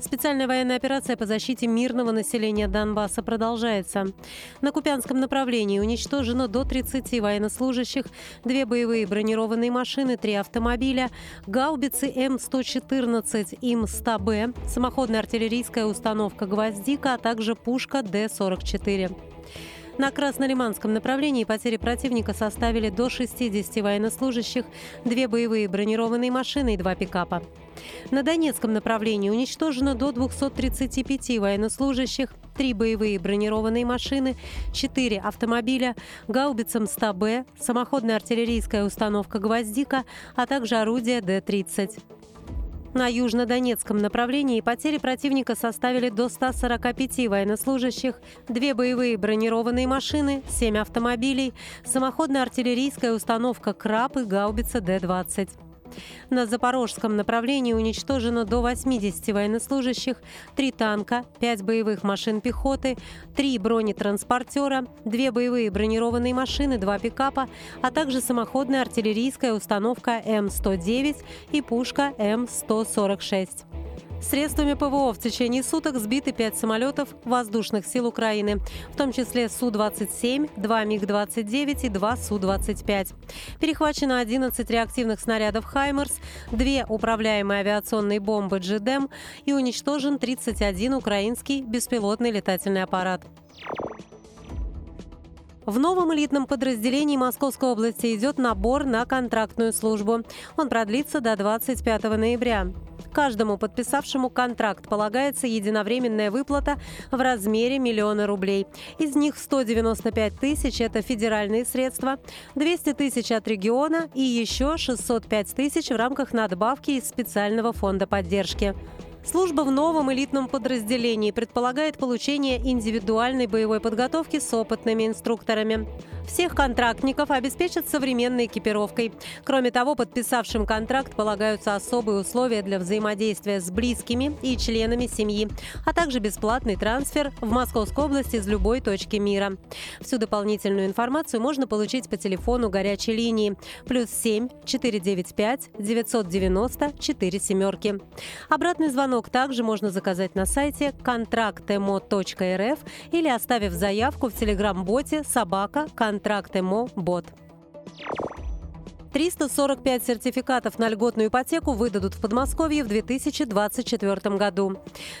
Специальная военная операция по защите мирного населения Донбасса продолжается. На Купянском направлении уничтожено до 30 военнослужащих, две боевые бронированные машины, три автомобиля, гаубицы М114 ИМ-100Б, самоходная артиллерийская установка «Гвоздика», а также пушка Д-44. На Краснолиманском направлении потери противника составили до 60 военнослужащих, две боевые бронированные машины и два пикапа. На Донецком направлении уничтожено до 235 военнослужащих, три боевые бронированные машины, четыре автомобиля, гаубицам 100Б, самоходная артиллерийская установка «Гвоздика», а также орудие Д-30. На южнодонецком направлении потери противника составили до 145 военнослужащих, две боевые бронированные машины, семь автомобилей, самоходная артиллерийская установка «Краб» и гаубица Д-20. На запорожском направлении уничтожено до 80 военнослужащих, три танка, пять боевых машин пехоты, три бронетранспортера, две боевые бронированные машины, два пикапа, а также самоходная артиллерийская установка М-109 и пушка М-146. Средствами ПВО в течение суток сбиты пять самолетов воздушных сил Украины, в том числе Су-27, два МиГ-29 и два Су-25. Перехвачено 11 реактивных снарядов «Хаймерс», две управляемые авиационные бомбы «Джедем» и уничтожен 31 украинский беспилотный летательный аппарат. В новом элитном подразделении Московской области идет набор на контрактную службу. Он продлится до 25 ноября. Каждому подписавшему контракт полагается единовременная выплата в размере миллиона рублей. Из них 195 тысяч – это федеральные средства, 200 тысяч от региона и еще 605 тысяч в рамках надбавки из специального фонда поддержки. Служба в новом элитном подразделении предполагает получение индивидуальной боевой подготовки с опытными инструкторами. Всех контрактников обеспечат современной экипировкой. Кроме того, подписавшим контракт полагаются особые условия для взаимодействия с близкими и членами семьи, а также бесплатный трансфер в Московской области из любой точки мира. Всю дополнительную информацию можно получить по телефону горячей линии плюс 7 495 990 4 семерки. Обратный звонок также можно заказать на сайте контрактемо.рф или оставив заявку в телеграм-боте собака контракт контракт МО «Бот». 345 сертификатов на льготную ипотеку выдадут в Подмосковье в 2024 году.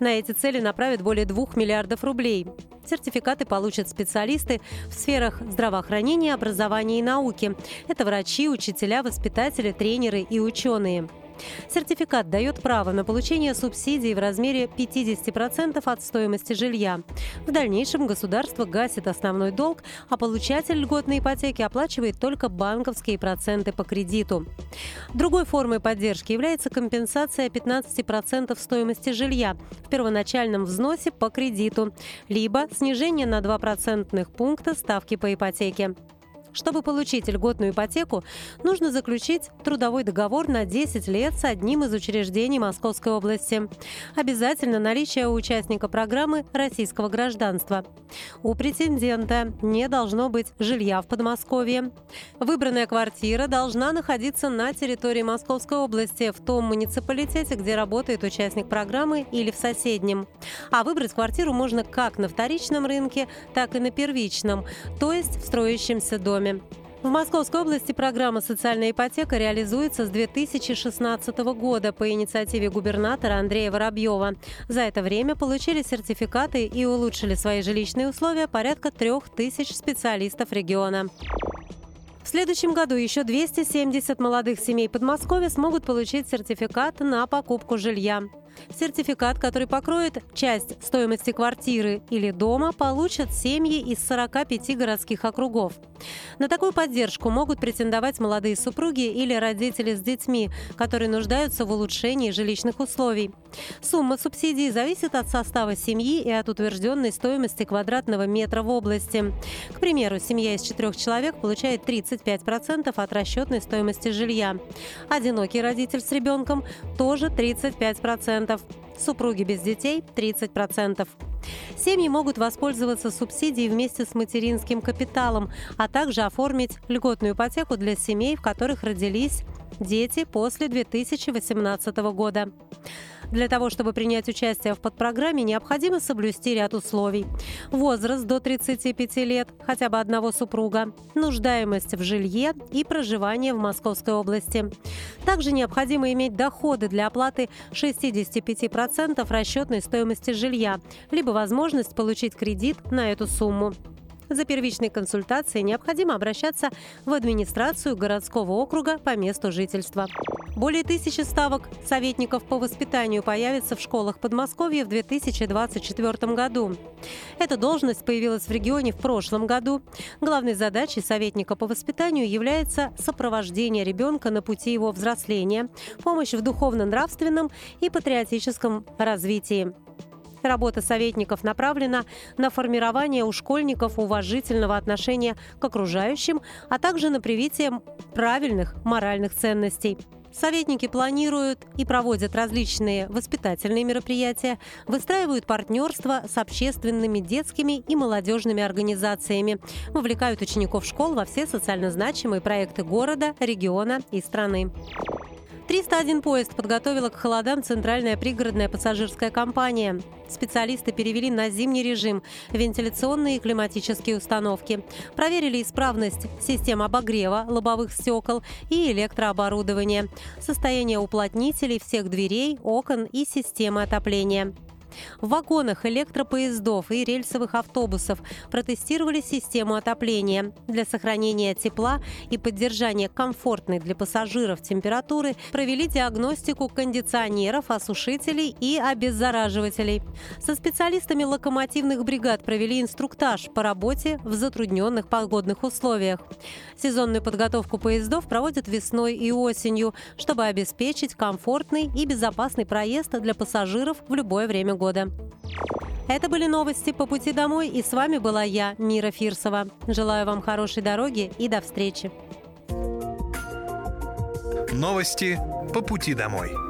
На эти цели направят более 2 миллиардов рублей. Сертификаты получат специалисты в сферах здравоохранения, образования и науки. Это врачи, учителя, воспитатели, тренеры и ученые. Сертификат дает право на получение субсидий в размере 50% от стоимости жилья. В дальнейшем государство гасит основной долг, а получатель льготной ипотеки оплачивает только банковские проценты по кредиту. Другой формой поддержки является компенсация 15% стоимости жилья в первоначальном взносе по кредиту, либо снижение на 2 процентных пункта ставки по ипотеке. Чтобы получить льготную ипотеку, нужно заключить трудовой договор на 10 лет с одним из учреждений Московской области. Обязательно наличие у участника программы российского гражданства. У претендента не должно быть жилья в Подмосковье. Выбранная квартира должна находиться на территории Московской области, в том муниципалитете, где работает участник программы или в соседнем. А выбрать квартиру можно как на вторичном рынке, так и на первичном, то есть в строящемся доме доме. В Московской области программа «Социальная ипотека» реализуется с 2016 года по инициативе губернатора Андрея Воробьева. За это время получили сертификаты и улучшили свои жилищные условия порядка трех тысяч специалистов региона. В следующем году еще 270 молодых семей Подмосковья смогут получить сертификат на покупку жилья. Сертификат, который покроет часть стоимости квартиры или дома, получат семьи из 45 городских округов. На такую поддержку могут претендовать молодые супруги или родители с детьми, которые нуждаются в улучшении жилищных условий. Сумма субсидий зависит от состава семьи и от утвержденной стоимости квадратного метра в области. К примеру, семья из четырех человек получает 35% от расчетной стоимости жилья. Одинокий родитель с ребенком тоже 35%. Супруги без детей – 30%. Семьи могут воспользоваться субсидией вместе с материнским капиталом, а также оформить льготную ипотеку для семей, в которых родились дети после 2018 года. Для того, чтобы принять участие в подпрограмме, необходимо соблюсти ряд условий. Возраст до 35 лет, хотя бы одного супруга, нуждаемость в жилье и проживание в Московской области. Также необходимо иметь доходы для оплаты 65% расчетной стоимости жилья, либо возможность получить кредит на эту сумму. За первичной консультацией необходимо обращаться в администрацию городского округа по месту жительства. Более тысячи ставок советников по воспитанию появится в школах Подмосковья в 2024 году. Эта должность появилась в регионе в прошлом году. Главной задачей советника по воспитанию является сопровождение ребенка на пути его взросления, помощь в духовно-нравственном и патриотическом развитии. Работа советников направлена на формирование у школьников уважительного отношения к окружающим, а также на привитие правильных моральных ценностей. Советники планируют и проводят различные воспитательные мероприятия, выстраивают партнерство с общественными детскими и молодежными организациями, вовлекают учеников школ во все социально значимые проекты города, региона и страны. 301 поезд подготовила к холодам Центральная пригородная пассажирская компания. Специалисты перевели на зимний режим вентиляционные и климатические установки. Проверили исправность систем обогрева, лобовых стекол и электрооборудования, состояние уплотнителей всех дверей, окон и системы отопления. В вагонах электропоездов и рельсовых автобусов протестировали систему отопления. Для сохранения тепла и поддержания комфортной для пассажиров температуры провели диагностику кондиционеров, осушителей и обеззараживателей. Со специалистами локомотивных бригад провели инструктаж по работе в затрудненных погодных условиях. Сезонную подготовку поездов проводят весной и осенью, чтобы обеспечить комфортный и безопасный проезд для пассажиров в любое время года. Это были новости по пути домой, и с вами была я, Мира Фирсова. Желаю вам хорошей дороги и до встречи. Новости по пути домой.